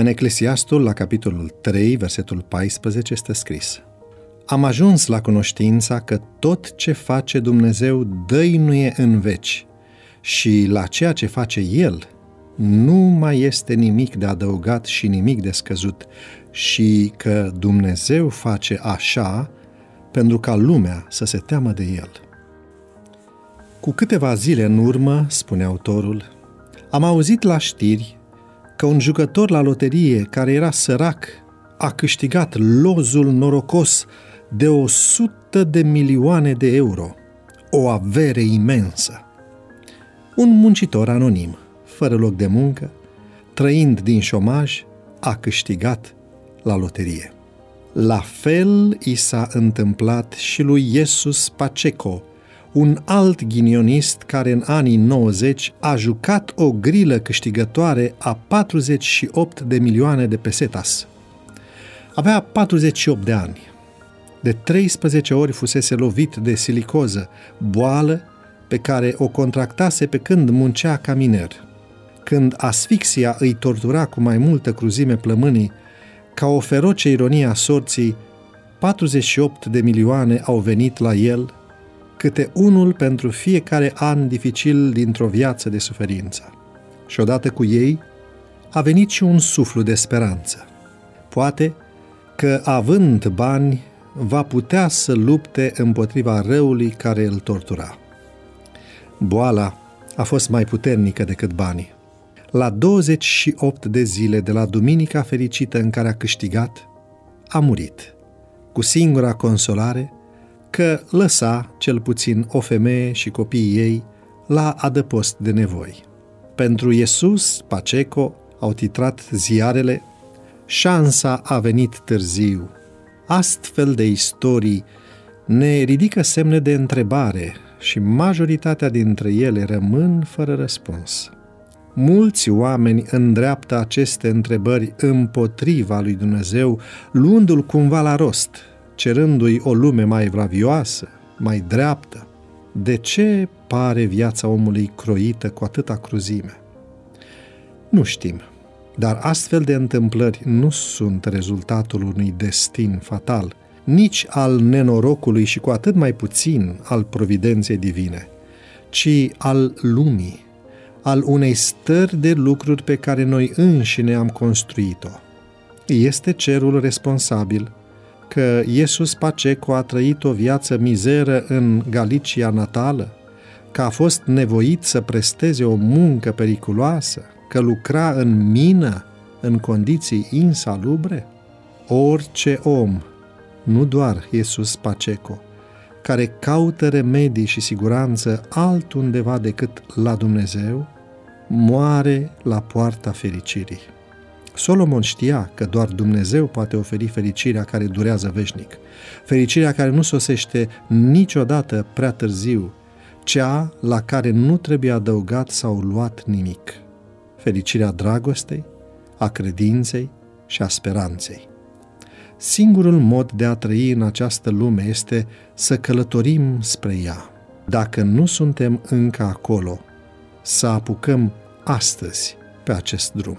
În Eclesiastul, la capitolul 3, versetul 14, este scris Am ajuns la cunoștința că tot ce face Dumnezeu dăinuie în veci și la ceea ce face El nu mai este nimic de adăugat și nimic de scăzut și că Dumnezeu face așa pentru ca lumea să se teamă de El. Cu câteva zile în urmă, spune autorul, am auzit la știri că un jucător la loterie care era sărac a câștigat lozul norocos de 100 de milioane de euro, o avere imensă. Un muncitor anonim, fără loc de muncă, trăind din șomaj, a câștigat la loterie. La fel i s-a întâmplat și lui Iesus Paceco, un alt ghinionist care în anii 90 a jucat o grilă câștigătoare a 48 de milioane de pesetas. Avea 48 de ani. De 13 ori fusese lovit de silicoză, boală pe care o contractase pe când muncea ca miner. Când asfixia îi tortura cu mai multă cruzime plămânii, ca o feroce ironie a sorții, 48 de milioane au venit la el câte unul pentru fiecare an dificil dintr-o viață de suferință. Și odată cu ei a venit și un suflu de speranță. Poate că, având bani, va putea să lupte împotriva răului care îl tortura. Boala a fost mai puternică decât banii. La 28 de zile de la Duminica fericită în care a câștigat, a murit, cu singura consolare – că lăsa, cel puțin, o femeie și copiii ei la adăpost de nevoi. Pentru Iisus, Paceco, au titrat ziarele, șansa a venit târziu. Astfel de istorii ne ridică semne de întrebare și majoritatea dintre ele rămân fără răspuns. Mulți oameni îndreaptă aceste întrebări împotriva lui Dumnezeu, luându-l cumva la rost – cerându-i o lume mai vravioasă, mai dreaptă. De ce pare viața omului croită cu atâta cruzime? Nu știm, dar astfel de întâmplări nu sunt rezultatul unui destin fatal, nici al nenorocului și cu atât mai puțin al providenței divine, ci al lumii, al unei stări de lucruri pe care noi înșine am construit-o. Este cerul responsabil că Iesus Paceco a trăit o viață mizeră în Galicia natală, că a fost nevoit să presteze o muncă periculoasă, că lucra în mină în condiții insalubre? Orice om, nu doar Iesus Paceco, care caută remedii și siguranță altundeva decât la Dumnezeu, moare la poarta fericirii. Solomon știa că doar Dumnezeu poate oferi fericirea care durează veșnic, fericirea care nu sosește niciodată prea târziu, cea la care nu trebuie adăugat sau luat nimic, fericirea dragostei, a credinței și a speranței. Singurul mod de a trăi în această lume este să călătorim spre ea. Dacă nu suntem încă acolo, să apucăm astăzi pe acest drum.